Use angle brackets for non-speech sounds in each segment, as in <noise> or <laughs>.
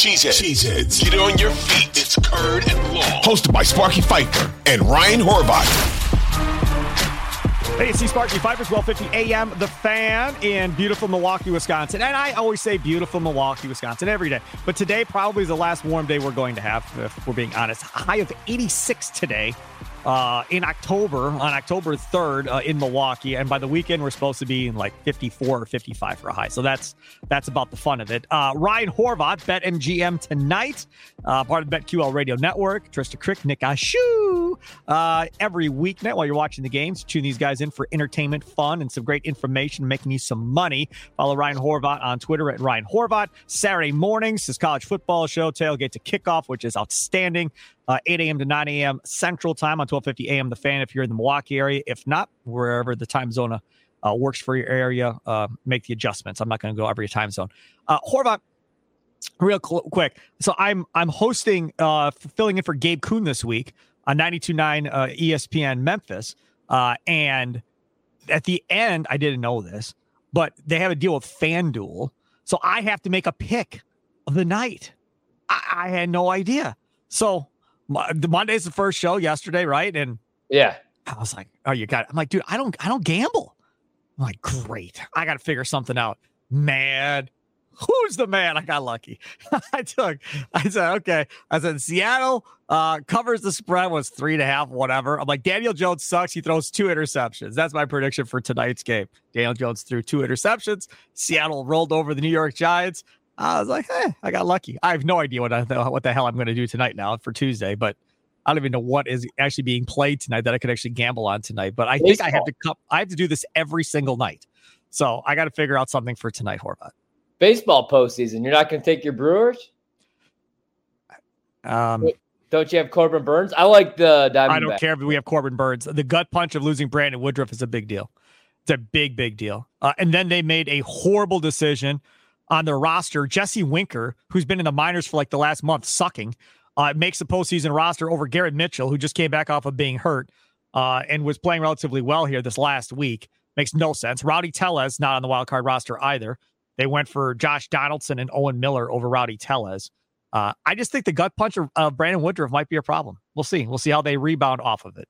Cheeseheads. Cheeseheads. Get on your feet. It's Curd and Long. Hosted by Sparky Fifer and Ryan Horvat. Hey, it's Sparky Fifer, 1250 AM, The Fan in beautiful Milwaukee, Wisconsin. And I always say beautiful Milwaukee, Wisconsin every day. But today probably is the last warm day we're going to have, if we're being honest. High of 86 today uh, in October, on October 3rd uh, in Milwaukee. And by the weekend, we're supposed to be in like 54 or 55 for a high. So that's that's about the fun of it. Uh, Ryan Horvat, Bet MGM tonight, uh, part of the BetQL Radio Network. Trysta Krick, Nick Ashu. Uh, every weeknight while you're watching the games, tune these guys in for entertainment, fun, and some great information, making you some money. Follow Ryan Horvat on Twitter at Ryan Horvat. Saturday mornings, his college football show, Tailgate to Kickoff, which is outstanding uh, 8 a.m. to 9 a.m. Central Time on 12:50 a.m. The Fan, if you're in the Milwaukee area. If not, wherever the time zone uh, works for your area, uh, make the adjustments. I'm not going to go every time zone. Uh, Horvat, real cl- quick. So I'm I'm hosting, uh, filling in for Gabe Kuhn this week on 92.9 uh, ESPN Memphis, uh, and at the end, I didn't know this, but they have a deal with FanDuel, so I have to make a pick of the night. I, I had no idea. So Monday's the first show yesterday, right? And yeah, I was like, "Oh, you got." It. I'm like, dude, I don't, I don't gamble. I'm like, great, I got to figure something out. Man, who's the man? I got lucky. <laughs> I took. I said, okay. I said Seattle uh, covers the spread was three and a half, whatever. I'm like, Daniel Jones sucks. He throws two interceptions. That's my prediction for tonight's game. Daniel Jones threw two interceptions. Seattle rolled over the New York Giants. I was like, hey, I got lucky. I have no idea what I <laughs> what the hell I'm going to do tonight now for Tuesday, but I don't even know what is actually being played tonight that I could actually gamble on tonight. But I Baseball. think I have to come, I have to do this every single night. So I got to figure out something for tonight, Horvat. Baseball postseason. You're not going to take your Brewers. Um, don't you have Corbin Burnes? I like the. I don't care if we have Corbin Burnes. The gut punch of losing Brandon Woodruff is a big deal. It's a big, big deal. Uh, and then they made a horrible decision on their roster. Jesse Winker, who's been in the minors for like the last month, sucking, uh, makes the postseason roster over Garrett Mitchell, who just came back off of being hurt uh, and was playing relatively well here this last week. Makes no sense. Rowdy Tellez not on the wild card roster either. They went for Josh Donaldson and Owen Miller over Rowdy Tellez. Uh, I just think the gut punch of, of Brandon Woodruff might be a problem. We'll see. We'll see how they rebound off of it.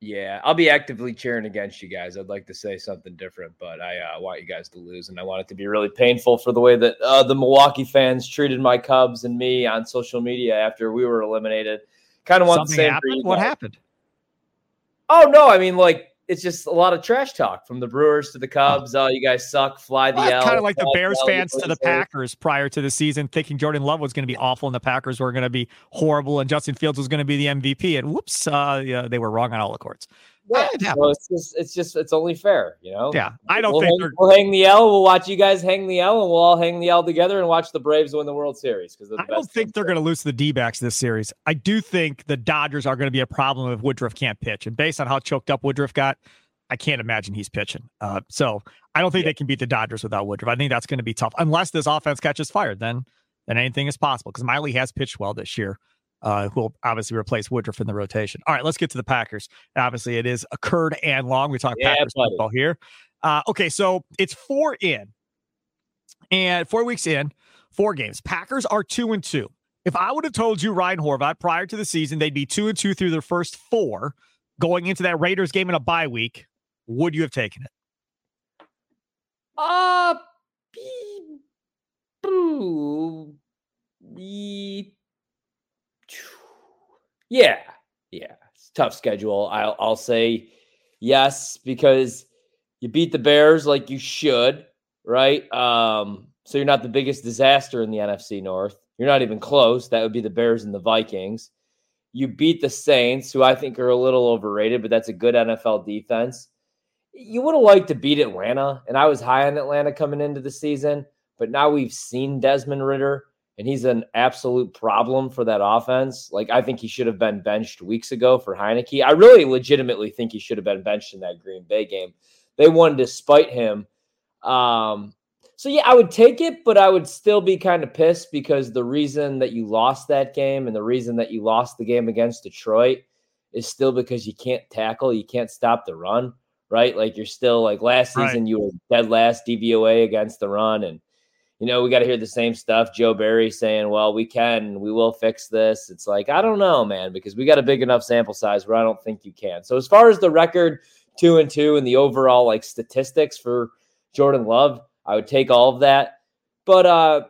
Yeah, I'll be actively cheering against you guys. I'd like to say something different, but I uh, want you guys to lose, and I want it to be really painful for the way that uh, the Milwaukee fans treated my Cubs and me on social media after we were eliminated. Kind of want Something the same. Happened? What happened? Oh no, I mean like it's just a lot of trash talk from the Brewers to the Cubs. Oh, you guys suck. Fly the well, L. Kind of like the Bears fans to the Packers prior to the season, thinking Jordan Love was going to be awful and the Packers were going to be horrible and Justin Fields was going to be the MVP. And whoops, uh, yeah, they were wrong on all the courts. Yeah, well, it's just it's just it's only fair, you know. Yeah, I don't we'll think hang, we'll hang the L. We'll watch you guys hang the L, and we'll all hang the L together and watch the Braves win the World Series because I don't think they're going to lose the D-backs this series. I do think the Dodgers are going to be a problem if Woodruff can't pitch, and based on how choked up Woodruff got, I can't imagine he's pitching. Uh, so I don't think yeah. they can beat the Dodgers without Woodruff. I think that's going to be tough unless this offense catches fire. Then then anything is possible because Miley has pitched well this year. Uh, who will obviously replace Woodruff in the rotation. All right, let's get to the Packers. Obviously, it is occurred and long. We talk yeah, Packers buddy. football here. Uh, okay, so it's four in, and four weeks in, four games. Packers are two and two. If I would have told you Ryan Horvat prior to the season they'd be two and two through their first four, going into that Raiders game in a bye week, would you have taken it? Uh, yeah, yeah. It's tough schedule. I'll I'll say yes because you beat the Bears like you should, right? Um, so you're not the biggest disaster in the NFC North. You're not even close. That would be the Bears and the Vikings. You beat the Saints, who I think are a little overrated, but that's a good NFL defense you would have liked to beat Atlanta, and I was high on Atlanta coming into the season, but now we've seen Desmond Ridder, and he's an absolute problem for that offense. Like I think he should have been benched weeks ago for Heinicke. I really legitimately think he should have been benched in that Green Bay game. They won despite him. Um, so yeah, I would take it, but I would still be kind of pissed because the reason that you lost that game and the reason that you lost the game against Detroit is still because you can't tackle, you can't stop the run, right? Like you're still like last season right. you were dead last DVOA against the run and you know, we got to hear the same stuff. Joe Barry saying, well, we can, we will fix this. It's like, I don't know, man, because we got a big enough sample size where I don't think you can. So, as far as the record, two and two, and the overall like statistics for Jordan Love, I would take all of that. But, uh,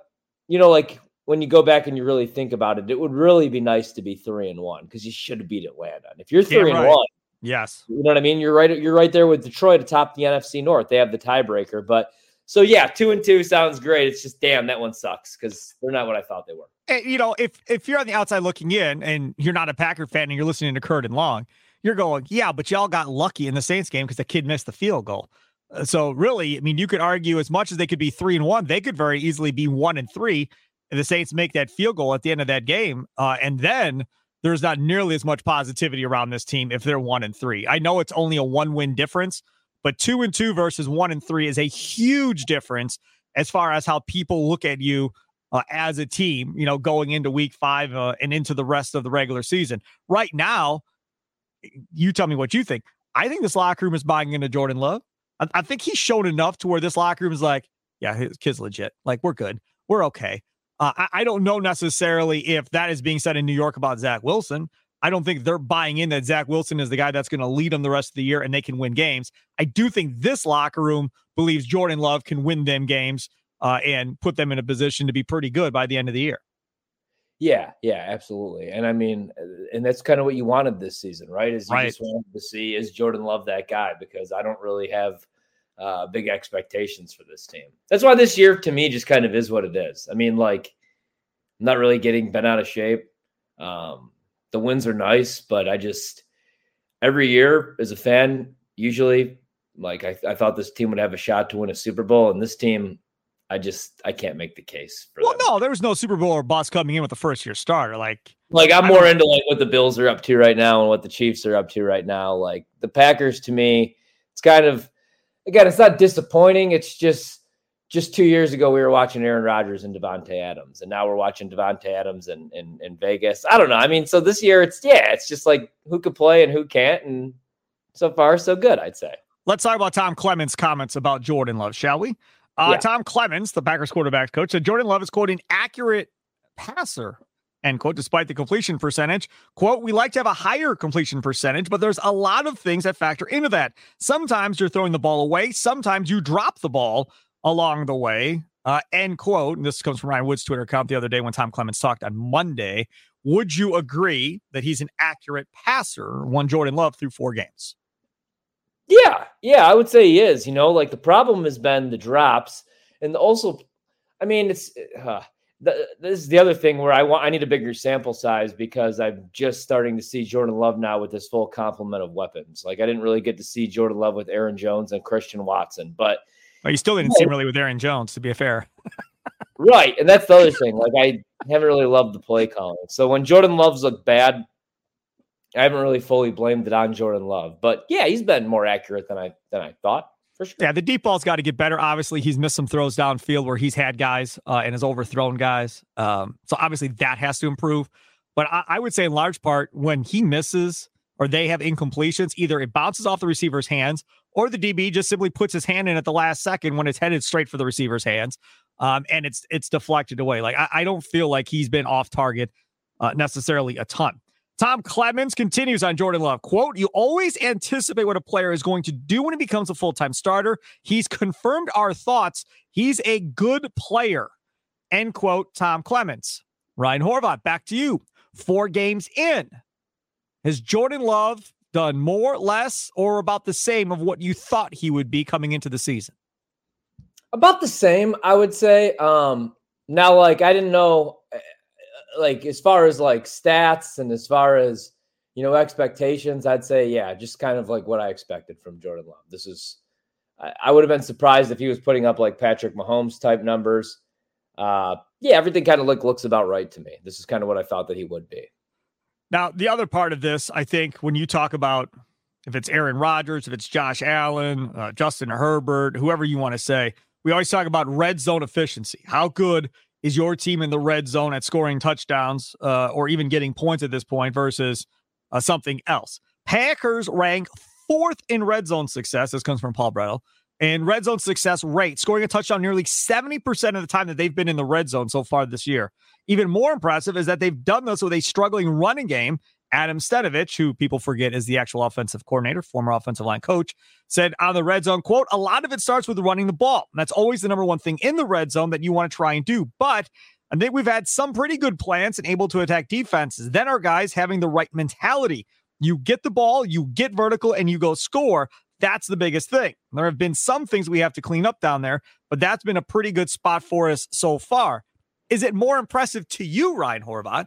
you know, like when you go back and you really think about it, it would really be nice to be three and one because you should have beat Atlanta. And if you're three and one, yes, you know what I mean. You're right. You're right there with Detroit atop the NFC North. They have the tiebreaker, but so yeah, two and two sounds great. It's just damn that one sucks because they're not what I thought they were. And, you know, if if you're on the outside looking in and you're not a Packer fan and you're listening to Curd and Long, you're going, yeah, but y'all got lucky in the Saints game because the kid missed the field goal. Uh, so really, I mean, you could argue as much as they could be three and one, they could very easily be one and three. And the Saints make that field goal at the end of that game, uh, and then there's not nearly as much positivity around this team if they're one and three. I know it's only a one win difference, but two and two versus one and three is a huge difference as far as how people look at you uh, as a team, you know, going into week five uh, and into the rest of the regular season. Right now, you tell me what you think. I think this locker room is buying into Jordan Love. I, I think he's shown enough to where this locker room is like, yeah, his kid's legit. Like, we're good. We're okay. Uh, I, I don't know necessarily if that is being said in New York about Zach Wilson. I don't think they're buying in that Zach Wilson is the guy that's going to lead them the rest of the year and they can win games. I do think this locker room believes Jordan Love can win them games uh, and put them in a position to be pretty good by the end of the year. Yeah, yeah, absolutely. And I mean, uh, and that's kind of what you wanted this season, right? Is you right. just wanted to see is Jordan Love that guy because I don't really have uh, big expectations for this team. That's why this year to me just kind of is what it is. I mean, like, I'm not really getting bent out of shape. Um, the wins are nice, but I just every year as a fan, usually like I, I thought this team would have a shot to win a Super Bowl, and this team, I just I can't make the case. well, them. no, there was no Super Bowl or boss coming in with the first year starter. Like, like I'm more into like what the Bills are up to right now and what the Chiefs are up to right now. Like the Packers, to me, it's kind of again, it's not disappointing. It's just just two years ago, we were watching Aaron Rodgers and Davante Adams, and now we're watching Davante Adams in, in, in Vegas. I don't know. I mean, so this year, it's yeah, it's just like who could play and who can't, and so far, so good, I'd say. Let's talk about Tom Clements' comments about Jordan Love, shall we? Uh, yeah. Tom Clements, the Packers quarterback coach, said Jordan Love is quote an accurate passer. End quote, despite the completion percentage. Quote, we like to have a higher completion percentage, but there's a lot of things that factor into that. Sometimes you're throwing the ball away, sometimes you drop the ball along the way. Uh, end quote. And this comes from Ryan Wood's Twitter account the other day when Tom Clements talked on Monday. Would you agree that he's an accurate passer? One Jordan Love through four games. Yeah, yeah, I would say he is. You know, like the problem has been the drops, and also, I mean, it's uh, this is the other thing where I want I need a bigger sample size because I'm just starting to see Jordan Love now with this full complement of weapons. Like I didn't really get to see Jordan Love with Aaron Jones and Christian Watson, but well, you still didn't seem really with Aaron Jones, to be fair. right, and that's the other thing. Like I haven't really loved the play calling. So when Jordan Love's looked bad, I haven't really fully blamed it on Jordan Love. But yeah, he's been more accurate than I than I thought. For sure. Yeah, the deep ball's got to get better. Obviously, he's missed some throws downfield where he's had guys uh, and has overthrown guys. Um, so obviously that has to improve. But I, I would say in large part when he misses or they have incompletions, either it bounces off the receiver's hands or the DB just simply puts his hand in at the last second when it's headed straight for the receiver's hands, um, and it's it's deflected away. Like I, I don't feel like he's been off target uh, necessarily a ton. Tom Clements continues on Jordan Love. Quote, you always anticipate what a player is going to do when he becomes a full time starter. He's confirmed our thoughts. He's a good player. End quote, Tom Clements. Ryan Horvat, back to you. Four games in. Has Jordan Love done more, less, or about the same of what you thought he would be coming into the season? About the same, I would say. Um, now, like, I didn't know, eh, like, as far as like stats and as far as, you know, expectations, I'd say, yeah, just kind of like what I expected from Jordan Love. This is, I, I would have been surprised if he was putting up like Patrick Mahomes type numbers. uh, yeah, everything kind of look, looks about right to me. This is kind of what I thought that he would be. Now, the other part of this, I think, when you talk about if it's Aaron Rodgers, if it's Josh Allen, uh, Justin Herbert, whoever you want to say, we always talk about red zone efficiency. How good is your team in the red zone at scoring touchdowns uh, or even getting points at this point versus uh, something else? Packers rank fourth in red zone success. This comes from Paul Bretl. And red zone success rate, scoring a touchdown nearly 70% of the time that they've been in the red zone so far this year. Even more impressive is that they've done this with a struggling running game. Adam Stenavich, who people forget is the actual offensive coordinator, former offensive line coach, said on the red zone, quote, a lot of it starts with running the ball. And that's always the number one thing in the red zone that you want to try and do. But I think we've had some pretty good plans and able to attack defenses. Then our guys having the right mentality. You get the ball, you get vertical, and you go score. That's the biggest thing. There have been some things we have to clean up down there, but that's been a pretty good spot for us so far. Is it more impressive to you, Ryan Horvat,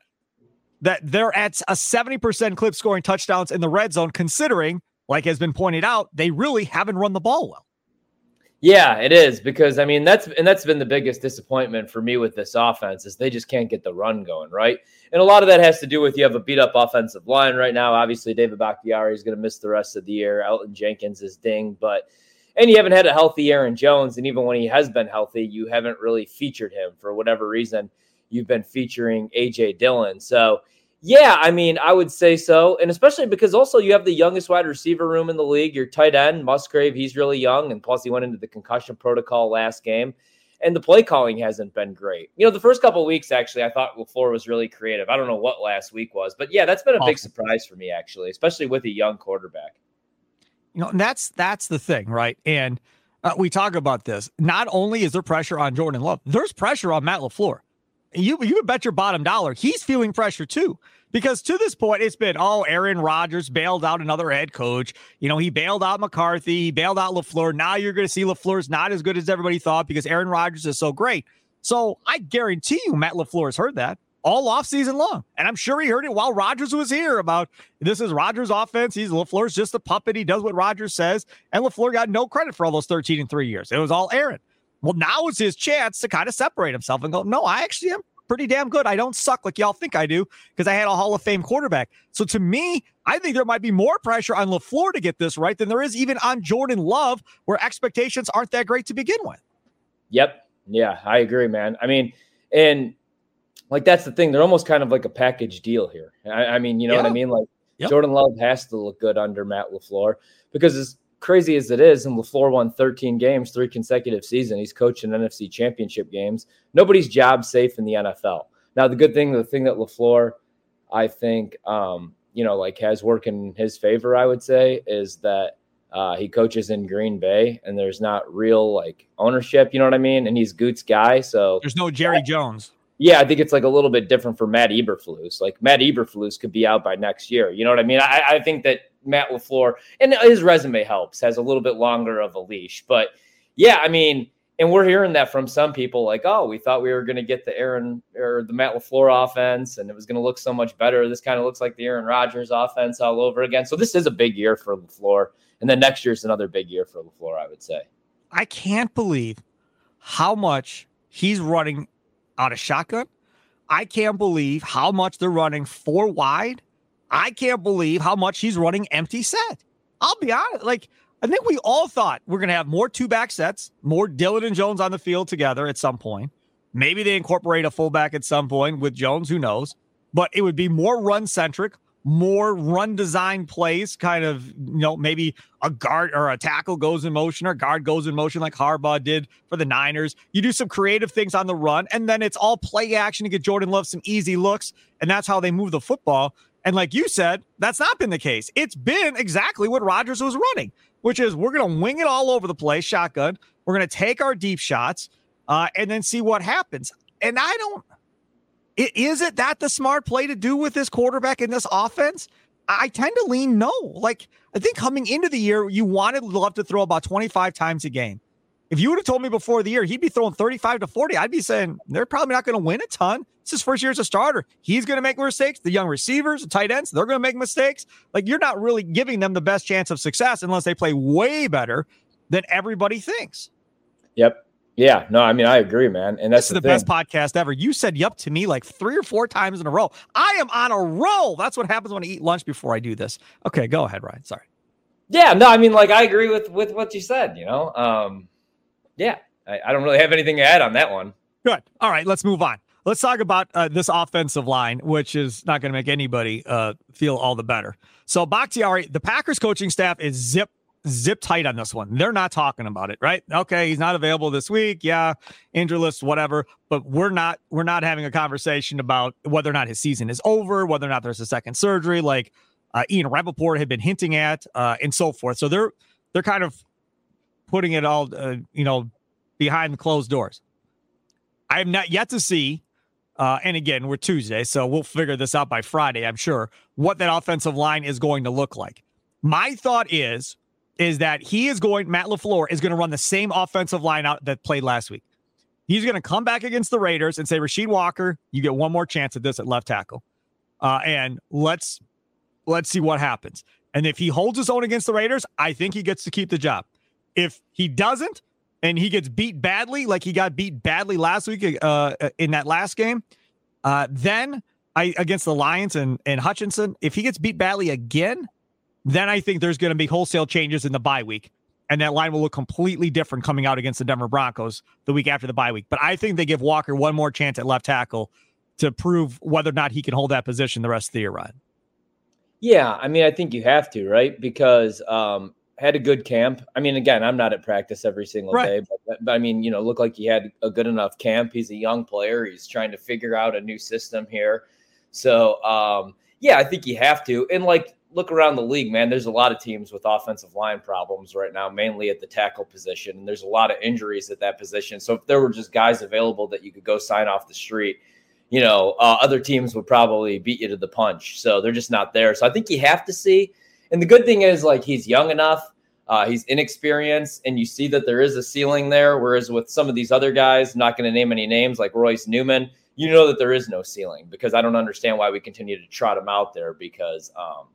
that they're at a 70% clip scoring touchdowns in the red zone, considering, like has been pointed out, they really haven't run the ball well? Yeah, it is because I mean that's and that's been the biggest disappointment for me with this offense is they just can't get the run going, right? And a lot of that has to do with you have a beat up offensive line right now. Obviously, David Bakhtiari is going to miss the rest of the year. Elgton Jenkins is ding, but and you haven't had a healthy Aaron Jones, and even when he has been healthy, you haven't really featured him for whatever reason. You've been featuring AJ Dillon, so yeah, I mean, I would say so. And especially because also you have the youngest wide receiver room in the league. Your tight end, Musgrave, he's really young. And plus, he went into the concussion protocol last game. And the play calling hasn't been great. You know, the first couple weeks, actually, I thought LaFleur was really creative. I don't know what last week was, but yeah, that's been a awesome. big surprise for me, actually, especially with a young quarterback. You know, and that's that's the thing, right? And uh, we talk about this. Not only is there pressure on Jordan Love, there's pressure on Matt LaFleur you you would bet your bottom dollar he's feeling pressure too. Because to this point, it's been, oh, Aaron Rodgers bailed out another head coach. You know, he bailed out McCarthy, he bailed out LaFleur. Now you're going to see LaFleur's not as good as everybody thought because Aaron Rodgers is so great. So I guarantee you, Matt LaFleur has heard that all off season long. And I'm sure he heard it while Rodgers was here about this is Rodgers' offense. He's LaFleur's just a puppet. He does what Rodgers says. And LaFleur got no credit for all those 13 and three years. It was all Aaron. Well, now is his chance to kind of separate himself and go, no, I actually am pretty damn good. I don't suck like y'all think I do because I had a Hall of Fame quarterback. So to me, I think there might be more pressure on LaFleur to get this right than there is even on Jordan Love, where expectations aren't that great to begin with. Yep. Yeah, I agree, man. I mean, and like that's the thing. They're almost kind of like a package deal here. I, I mean, you know yeah. what I mean? Like yep. Jordan Love has to look good under Matt LaFleur because it's crazy as it is, and LaFleur won 13 games, three consecutive seasons. He's coaching NFC championship games. Nobody's job safe in the NFL. Now, the good thing, the thing that LaFleur, I think, um, you know, like has work in his favor, I would say, is that uh, he coaches in Green Bay and there's not real like ownership, you know what I mean? And he's Goot's guy. So there's no Jerry Jones. Yeah, I think it's like a little bit different for Matt Eberflus. Like Matt Eberflus could be out by next year. You know what I mean? I, I think that Matt LaFleur, and his resume helps, has a little bit longer of a leash. But yeah, I mean, and we're hearing that from some people like, oh, we thought we were going to get the Aaron or the Matt LaFleur offense and it was going to look so much better. This kind of looks like the Aaron Rodgers offense all over again. So this is a big year for LaFleur. And then next year is another big year for LaFleur, I would say. I can't believe how much he's running out of shotgun. I can't believe how much they're running four wide I can't believe how much he's running empty set. I'll be honest. Like, I think we all thought we're going to have more two back sets, more Dillon and Jones on the field together at some point. Maybe they incorporate a fullback at some point with Jones, who knows? But it would be more run centric, more run design plays, kind of, you know, maybe a guard or a tackle goes in motion or guard goes in motion like Harbaugh did for the Niners. You do some creative things on the run, and then it's all play action to get Jordan Love some easy looks. And that's how they move the football. And like you said, that's not been the case. It's been exactly what Rodgers was running, which is we're going to wing it all over the place, shotgun. We're going to take our deep shots uh, and then see what happens. And I don't, is it that the smart play to do with this quarterback in this offense? I tend to lean no. Like, I think coming into the year, you wanted Love to throw about 25 times a game. If you would have told me before the year he'd be throwing 35 to 40, I'd be saying they're probably not going to win a ton. It's his first year as a starter. He's going to make mistakes. The young receivers, the tight ends, they're going to make mistakes. Like you're not really giving them the best chance of success unless they play way better than everybody thinks. Yep. Yeah, no, I mean I agree, man, and that's this is the, the best podcast ever. You said "yep" to me like three or four times in a row. I am on a roll. That's what happens when I eat lunch before I do this. Okay, go ahead, Ryan. Sorry. Yeah, no, I mean like I agree with with what you said. You know, um, yeah, I, I don't really have anything to add on that one. Good. All right, let's move on. Let's talk about uh, this offensive line, which is not going to make anybody uh, feel all the better. So Bakhtiari, the Packers coaching staff is zip zip tight on this one. They're not talking about it, right? Okay, he's not available this week. Yeah, injury list, whatever. But we're not we're not having a conversation about whether or not his season is over, whether or not there's a second surgery, like uh, Ian Rapoport had been hinting at, uh, and so forth. So they're they're kind of putting it all, uh, you know, behind closed doors. I have not yet to see. Uh, and again, we're Tuesday, so we'll figure this out by Friday, I'm sure, what that offensive line is going to look like. My thought is is that he is going, Matt LaFleur is going to run the same offensive line out that played last week. He's going to come back against the Raiders and say, Rasheed Walker, you get one more chance at this at left tackle. Uh, and let's let's see what happens. And if he holds his own against the Raiders, I think he gets to keep the job. If he doesn't, and he gets beat badly, like he got beat badly last week uh, in that last game, uh, then I against the Lions and and Hutchinson, if he gets beat badly again, then I think there's going to be wholesale changes in the bye week. And that line will look completely different coming out against the Denver Broncos the week after the bye week. But I think they give Walker one more chance at left tackle to prove whether or not he can hold that position the rest of the year, Ryan. Yeah, I mean, I think you have to, right? Because um, had a good camp. I mean, again, I'm not at practice every single right. day, but, but, I mean, you know, look like he had a good enough camp. He's a young player. He's trying to figure out a new system here. So, um, yeah, I think you have to. And like look around the league, man, there's a lot of teams with offensive line problems right now, mainly at the tackle position. And there's a lot of injuries at that position. So if there were just guys available that you could go sign off the street, you know, uh, other teams would probably beat you to the punch. So they're just not there. So I think you have to see. And the good thing is, like, he's young enough, uh, he's inexperienced, and you see that there is a ceiling there. Whereas with some of these other guys, I'm not going to name any names like Royce Newman, you know that there is no ceiling because I don't understand why we continue to trot him out there because, um,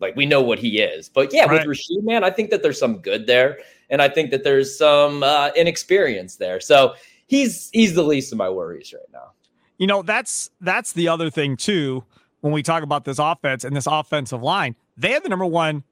like we know what he is. But yeah, right. with Rasheed, man, I think that there's some good there, and I think that there's some uh, inexperience there. So he's he's the least of my worries right now. You know, that's that's the other thing too. When we talk about this offense and this offensive line, they have the number one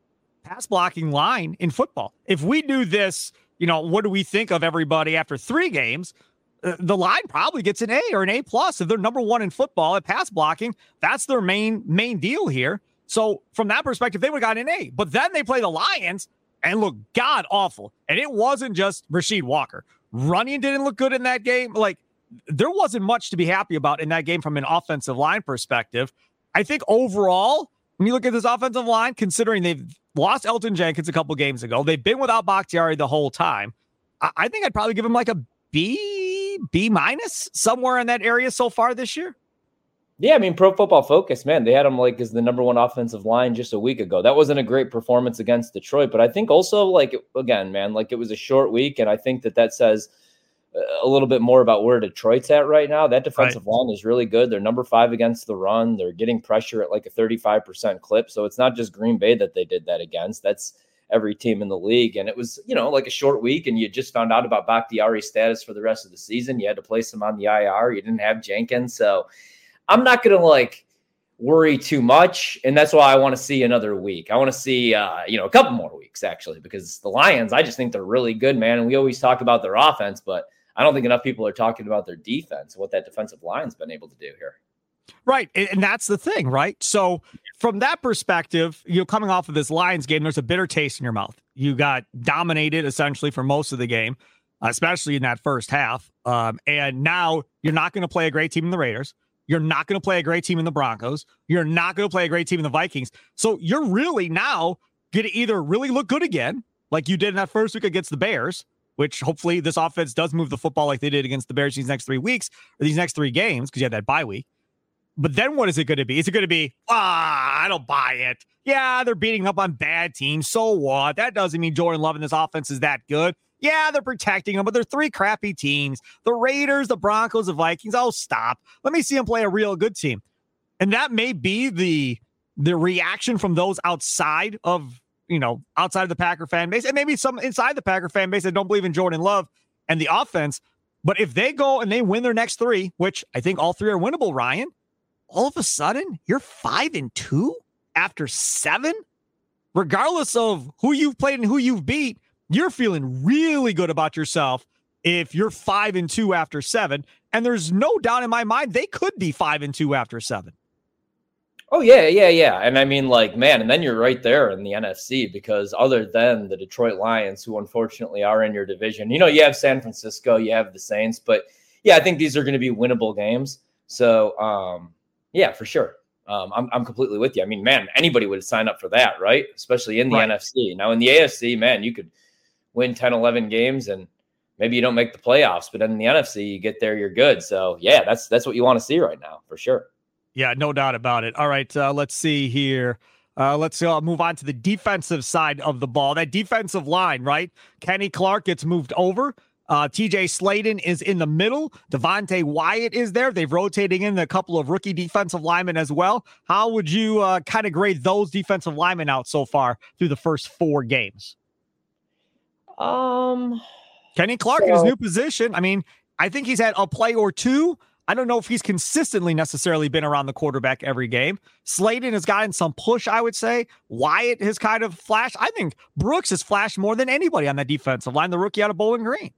pass blocking line in football. If we do this, you know, what do we think of everybody after three games? Uh, the line probably gets an A or an A plus if they're number one in football at pass blocking. That's their main main deal here. So from that perspective, they would have gotten an A. But then they play the Lions and look god awful. And it wasn't just Rasheed Walker. Running didn't look good in that game. Like there wasn't much to be happy about in that game from an offensive line perspective. I think overall, when you look at this offensive line, considering they've lost Elgton Jenkins a couple games ago, they've been without Bakhtiari the whole time. I, I think I'd probably give him like a B, B minus somewhere in that area so far this year. Yeah, I mean, Pro Football Focus, man, they had him like as the number one offensive line just a week ago. That wasn't a great performance against Detroit, but I think also like again, man, like it was a short week, and I think that that says a little bit more about where Detroit's at right now. That defensive right. line is really good. They're number five against the run. They're getting pressure at like a thirty-five percent clip. So it's not just Green Bay that they did that against. That's every team in the league. And it was, you know, like a short week, and you just found out about Bakhtiari's status for the rest of the season. You had to place him on the IR. You didn't have Jenkins, so I'm not going to like worry too much. And that's why I want to see another week. I want to see, uh, you know, a couple more weeks actually, because the Lions, I just think they're really good, man. And we always talk about their offense, but I don't think enough people are talking about their defense, what that defensive line's been able to do here. Right. And that's the thing, right? So, from that perspective, you know, coming off of this Lions game, there's a bitter taste in your mouth. You got dominated essentially for most of the game, especially in that first half. Um, and now you're not going to play a great team in the Raiders. You're not going to play a great team in the Broncos. You're not going to play a great team in the Vikings. So you're really now going to either really look good again, like you did in that first week against the Bears, which hopefully this offense does move the football like they did against the Bears these next three weeks or these next three games because you had that bye week. But then what is it going to be? Is it going to be, ah, I don't buy it. Yeah, they're beating up on bad teams. So what? That doesn't mean Jordan Love and this offense is that good. Yeah, they're protecting them, but they're three crappy teams the Raiders, the Broncos, the Vikings. Oh, stop. Let me see them play a real good team. And that may be the the reaction from those outside of, you know, outside of the Packer fan base, and maybe some inside the Packer fan base that don't believe in Jordan Love. and the offense. But if they go and they win their next three, which I think all three are winnable, Ryan, all of a sudden you're five and two after seven, regardless of who you've played and who you've beat, you're feeling really good about yourself if you're five and two after seven. And there's no doubt in my mind they could be five and two after seven. Oh yeah, yeah, yeah. And I mean, like, man, and then you're right there in the NFC because other than the Detroit Lions, who unfortunately are in your division, you know, you have San Francisco, you have the Saints, but yeah, I think these are going to be winnable games. So, um, yeah, for sure. Um, I'm, I'm completely with you. I mean, man, anybody would sign up for that, right? Especially in the right. NFC. Now, in the AFC, man, you could win 10, 11 games and maybe you don't make the playoffs, but in the NFC, you get there, you're good. So, yeah, that's that's what you want to see right now, for sure. Yeah, no doubt about it. All right, uh, let's see here. Uh, let's uh, move on to the defensive side of the ball. That defensive line, right? Kenny Clark gets moved over. Uh, TJ Slaton is in the middle. Devonte Wyatt is there. They've rotating in a couple of rookie defensive linemen as well. How would you uh, kind of grade those defensive linemen out so far through the first four games? Um, Kenny Clark so, in his new position. I mean, I think he's had a play or two. I don't know if he's consistently necessarily been around the quarterback every game. Slaton has gotten some push, I would say. Wyatt has kind of flashed. I think Brooks has flashed more than anybody on that defensive line, the rookie out of Bowling Green.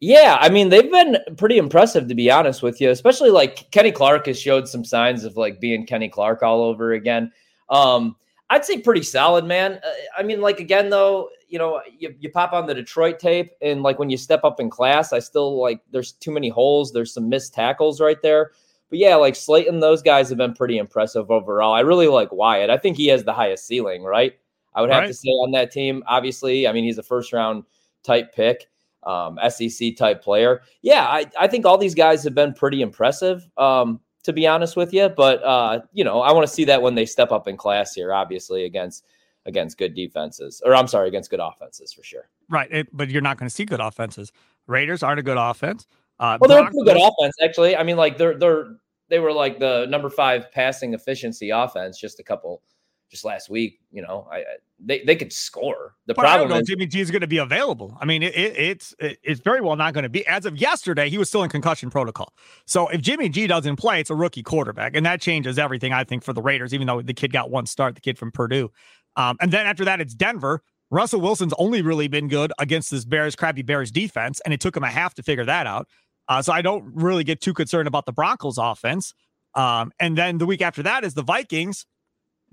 Yeah, I mean they've been pretty impressive to be honest with you. Especially like Kenny Clark has showed some signs of like being Kenny Clark all over again. Um, I'd say pretty solid, man. Uh, I mean, like again though, you know, you, you pop on the Detroit tape and like when you step up in class, I still like there's too many holes. There's some missed tackles right there. But yeah, like Slaton, those guys have been pretty impressive overall. I really like Wyatt. I think he has the highest ceiling, right? I would have right. to say on that team. Obviously, I mean he's a first round type pick um, SEC type player. Yeah, I, I think all these guys have been pretty impressive, um, to be honest with you. But uh, you know, I want to see that when they step up in class here, obviously against against good defenses, or I'm sorry, against good offenses for sure. Right, it, but you're not going to see good offenses. Raiders aren't a good offense. Uh, well, they're a good offense, actually. I mean, like they're they're they were like the number five passing efficiency offense just a couple just last week. You know, I, they they could score. The but problem is Jimmy G is going to be available. I mean, it, it, it's it, it's very well not going to be. As of yesterday, he was still in concussion protocol. So if Jimmy G doesn't play, it's a rookie quarterback, and that changes everything. I think for the Raiders, even though the kid got one start, the kid from Purdue, um, and then after that, it's Denver. Russell Wilson's only really been good against this Bears crappy Bears defense, and it took him a half to figure that out. Uh, so I don't really get too concerned about the Broncos offense. Um, and then the week after that is the Vikings.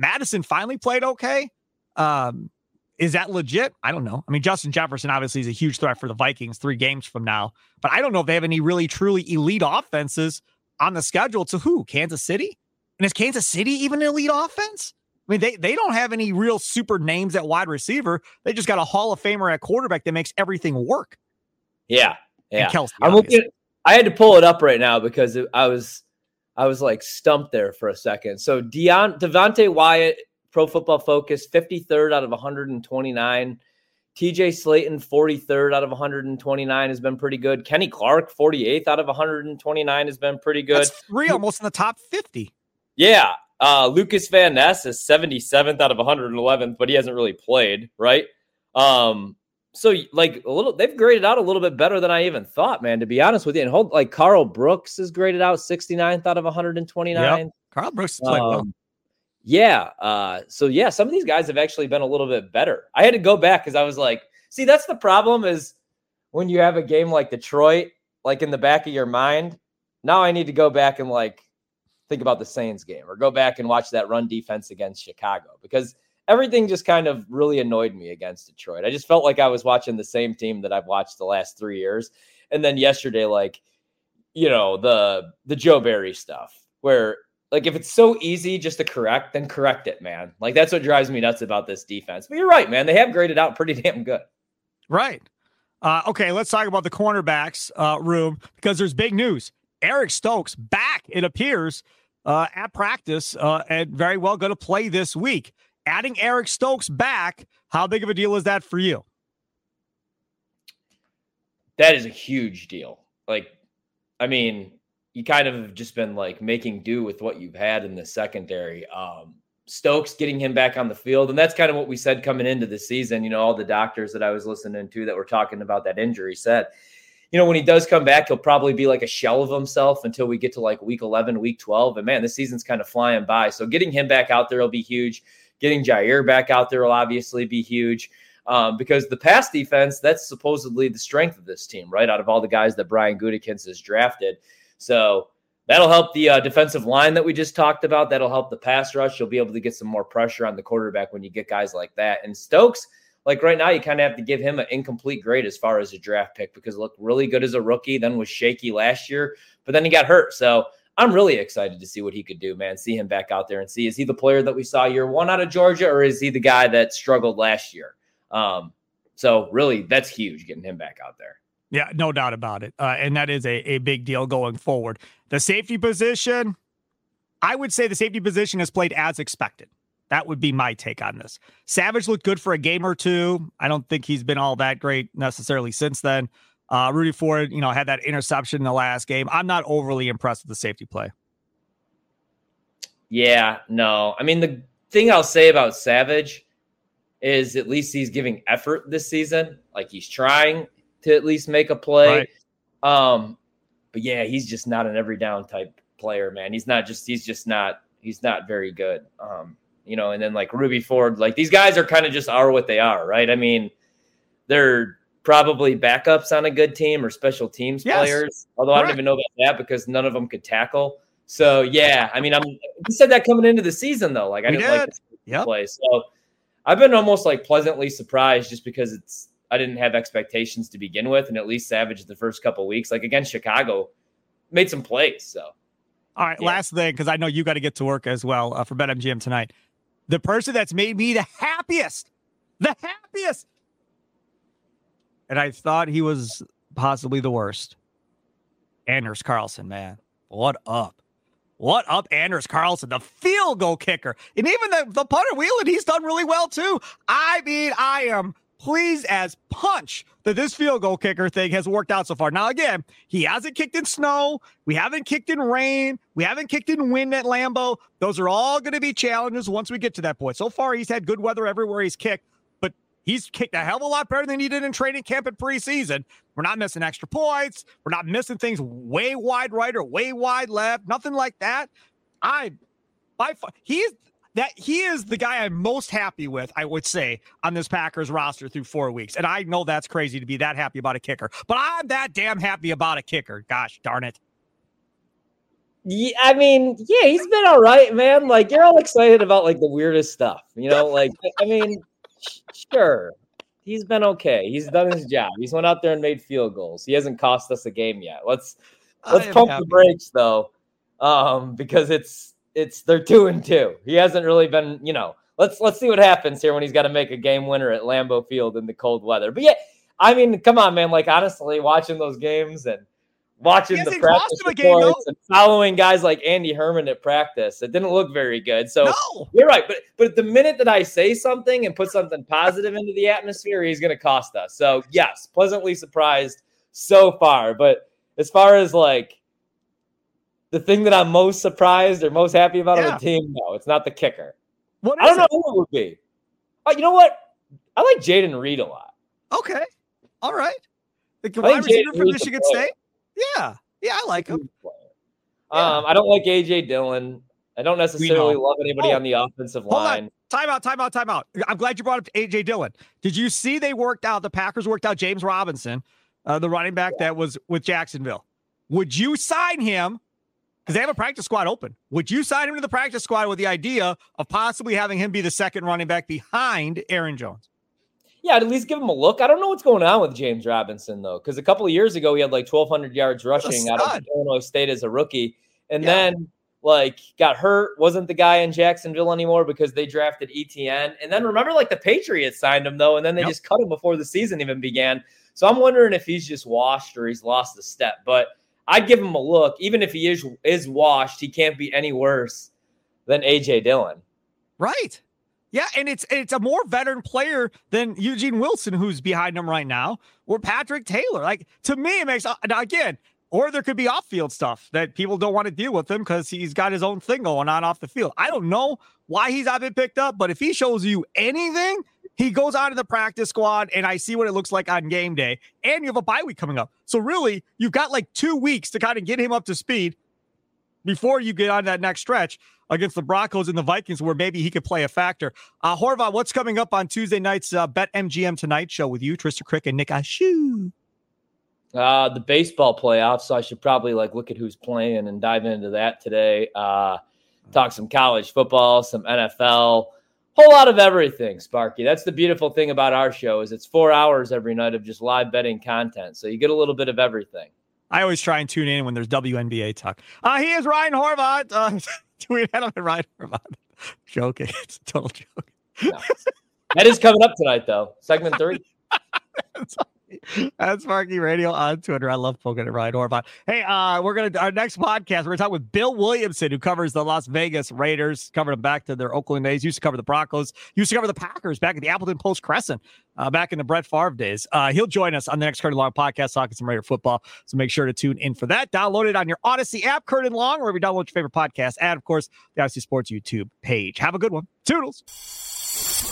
Mattison finally played okay. Um, is that legit? I don't know. I mean, Justin Jefferson obviously is a huge threat for the Vikings three games from now, but I don't know if they have any really truly elite offenses on the schedule to who? Kansas City? And is Kansas City even an elite offense? I mean, they, they don't have any real super names at wide receiver. They just got a Hall of Famer at quarterback that makes everything work. Yeah. Yeah. Looking, I had to pull it up right now because I was I was like stumped there for a second. So Deon Devonte Wyatt, Pro Football Focus, 53rd out of 129. TJ Slaton, 43rd out of 129 has been pretty good. Kenny Clark, 48th out of 129 has been pretty good. That's three almost in the top 50. Yeah. Uh, Lucas Van Ness is 77th out of 111th, but he hasn't really played, right? Um, so like a little they've graded out a little bit better than I even thought, man, to be honest with you. And hold like Karl Brooks is graded out 69th out of 129. Yep. Karl Brooks played um, well. Yeah. Uh, so yeah, some of these guys have actually been a little bit better. I had to go back because I was like, see, that's the problem is when you have a game like Detroit, like in the back of your mind, now I need to go back and like think about the Saints game or go back and watch that run defense against Chicago because everything just kind of really annoyed me against Detroit. I just felt like I was watching the same team that I've watched the last three years. And then yesterday, like, you know, the the Joe Barry stuff, where like if it's so easy just to correct, then correct it, man. Like that's what drives me nuts about this defense. But you're right, man. They have graded out pretty <laughs> damn good. Right. Uh, okay, let's talk about the cornerbacks uh, room because there's big news. Eric Stokes back, it appears, uh, at practice uh, and very well going to play this week adding Eric Stokes back, how big of a deal is that for you? That is a huge deal. Like, I mean, you kind of have just been like making do with what you've had in the secondary. Um, Stokes getting him back on the field. And that's kind of what we said coming into the season. You know, all the doctors that I was listening to that were talking about that injury said you know, when he does come back, he'll probably be like a shell of himself until we get to like week 11, week 12. And man, this season's kind of flying by. So getting him back out there will be huge. Getting Jaire back out there will obviously be huge um, because the pass defense, that's supposedly the strength of this team, right? Out of all the guys that Brian Gutekunst has drafted. So that'll help the uh, defensive line that we just talked about. That'll help the pass rush. You'll be able to get some more pressure on the quarterback when you get guys like that. And Stokes, like right now, you kind of have to give him an incomplete grade as far as a draft pick because looked really good as a rookie, then was shaky last year, but then he got hurt. So I'm really excited to see what he could do, man. See him back out there and see is he the player that we saw year one out of Georgia, or is he the guy that struggled last year? Um, so really, that's huge getting him back out there. Yeah, no doubt about it. Uh, and that is a, a big deal going forward. The safety position, I would say the safety position has played as expected. That would be my take on this. Savage looked good for a game or two. I don't think he's been all that great necessarily since then. Uh, Rudy Ford, you know, had that interception in the last game. I'm not overly impressed with the safety play. Yeah, no. I mean, the thing I'll say about Savage is at least he's giving effort this season. Like he's trying to at least make a play. Right. Um, but yeah, he's just not an every down type player, man. He's not just he's just not he's not very good. Um, you know, and then like Rudy Ford, like these guys are kind of just are what they are, right? I mean, they're probably backups on a good team or special teams yes. players. Although I don't even know about that because none of them could tackle. So yeah, I mean, I'm you said that coming into the season though. Like I we didn't did. like yep. play. So I've been almost like pleasantly surprised just because it's I didn't have expectations to begin with, and at least Savage the first couple weeks, like against Chicago, made some plays. So, all right, yeah. last thing because I know you got to get to work as well uh, for BetMGM tonight. The person that's made me the happiest, the happiest, and I thought he was possibly the worst. Anders Carlson, man, what up? What up, Anders Carlson, the field goal kicker, and even the the punter Whelan, he's done really well too. I mean, I am pleased as punch that this field goal kicker thing has worked out so far. Now, again, he hasn't kicked in snow. We haven't kicked in rain. We haven't kicked in wind at Lambeau. Those are all going to be challenges once we get to that point. So far, he's had good weather everywhere he's kicked, he's kicked a hell of a lot better than he did in training camp and preseason. We're not missing extra points. We're not missing things way wide right or way wide left. Nothing like that. I, by far, he's that he is the guy I'm most happy with, I would say, on this Packers roster through four weeks. And I know that's crazy to be that happy about a kicker, but I'm that damn happy about a kicker. Gosh darn it. Yeah, I mean, yeah, he's been all right, man. Like you're all excited about like the weirdest stuff, you know. Like, I mean, sure, he's been okay. He's done his job. He's went out there and made field goals. He hasn't cost us a game yet. Let's let's pump happy. the brakes though, um, because it's it's they're two and two. He hasn't really been, you know. Let's let's see what happens here when he's got to make a game winner at Lambeau Field in the cold weather. But yeah, I mean, come on, man. Like honestly, watching those games and watching the practice reports and following guys like Andy Herman at practice, it didn't look very good. So no. you're right, but but the minute that I say something and put something positive into the atmosphere, he's going to cost us. So yes, pleasantly surprised so far. But as far as like the thing that I'm most surprised or most happy about yeah. on the team? No, it's not the kicker. What I don't know who it would be. Oh, you know what? I like Jayden Reed a lot. Okay. All right. The wide receiver from Michigan State? Yeah. Yeah, I like him. Um, I don't like AJ Dillon. I don't necessarily love anybody oh, on the offensive line. On. Time out, time out, time out. I'm glad you brought up AJ Dillon. Did you see they worked out, the Packers worked out James Robinson, uh, the running back yeah. that was with Jacksonville? Would you sign him because they have a practice squad open. Would you sign him to the practice squad with the idea of possibly having him be the second running back behind Aaron Jones? Yeah, I'd at least give him a look. I don't know what's going on with James Robinson though, because a couple of years ago he had like 1,200 yards rushing out of Illinois State as a rookie, and yeah. then like got hurt, wasn't the guy in Jacksonville anymore because they drafted ETN, and then remember like the Patriots signed him though, and then they yep. just cut him before the season even began. So I'm wondering if he's just washed or he's lost a step, but. I'd give him a look. Even if he is is washed, he can't be any worse than AJ Dillon. Right. Yeah, and it's it's a more veteran player than Eugene Wilson, who's behind him right now, or Patrick Taylor. Like to me, it makes uh, now again, or there could be off-field stuff that people don't want to deal with him because he's got his own thing going on off the field. I don't know why he's not been picked up, but if he shows you anything, He goes on to the practice squad, and I see what it looks like on game day. And you have a bye week coming up. So, really, you've got like two weeks to kind of get him up to speed before you get on that next stretch against the Broncos and the Vikings, where maybe he could play a factor. Uh, Horvat, what's coming up on Tuesday night's uh, Bet MGM Tonight show with you, Tristan Krick and Nick Ashu? Uh, the baseball playoffs. So I should probably like look at who's playing and dive into that today. Uh, talk some college football, some NFL, whole lot of everything. Sparky. That's the beautiful thing about our show is it's four hours every night of just live betting content. So you get a little bit of everything. I always try and tune in when there's WNBA talk. Uh, he is Ryan Horvat. Uh, tweet at him Ryan Horvat. <laughs> Joking. It's a total joke. No. that is coming up tonight, though. Segment three. <laughs> <laughs> That's Sparky Radio on Twitter. I love poking at Ryan Horvat. Hey, uh, we're gonna our next podcast. We're gonna talk with Bill Williamson, who covers the Las Vegas Raiders, covered them back to their Oakland days. Used to cover the Broncos. Used to cover the Packers back at the Appleton Post Crescent, uh, back in the Brett Favre days. Uh, he'll join us on the next Curd & Long podcast, talking some Raider football. So make sure to tune in for that. Download it on your Audacy app, Curd & Long, wherever you download your favorite podcast, and of course the Audacy Sports YouTube page. Have a good one. Toodles.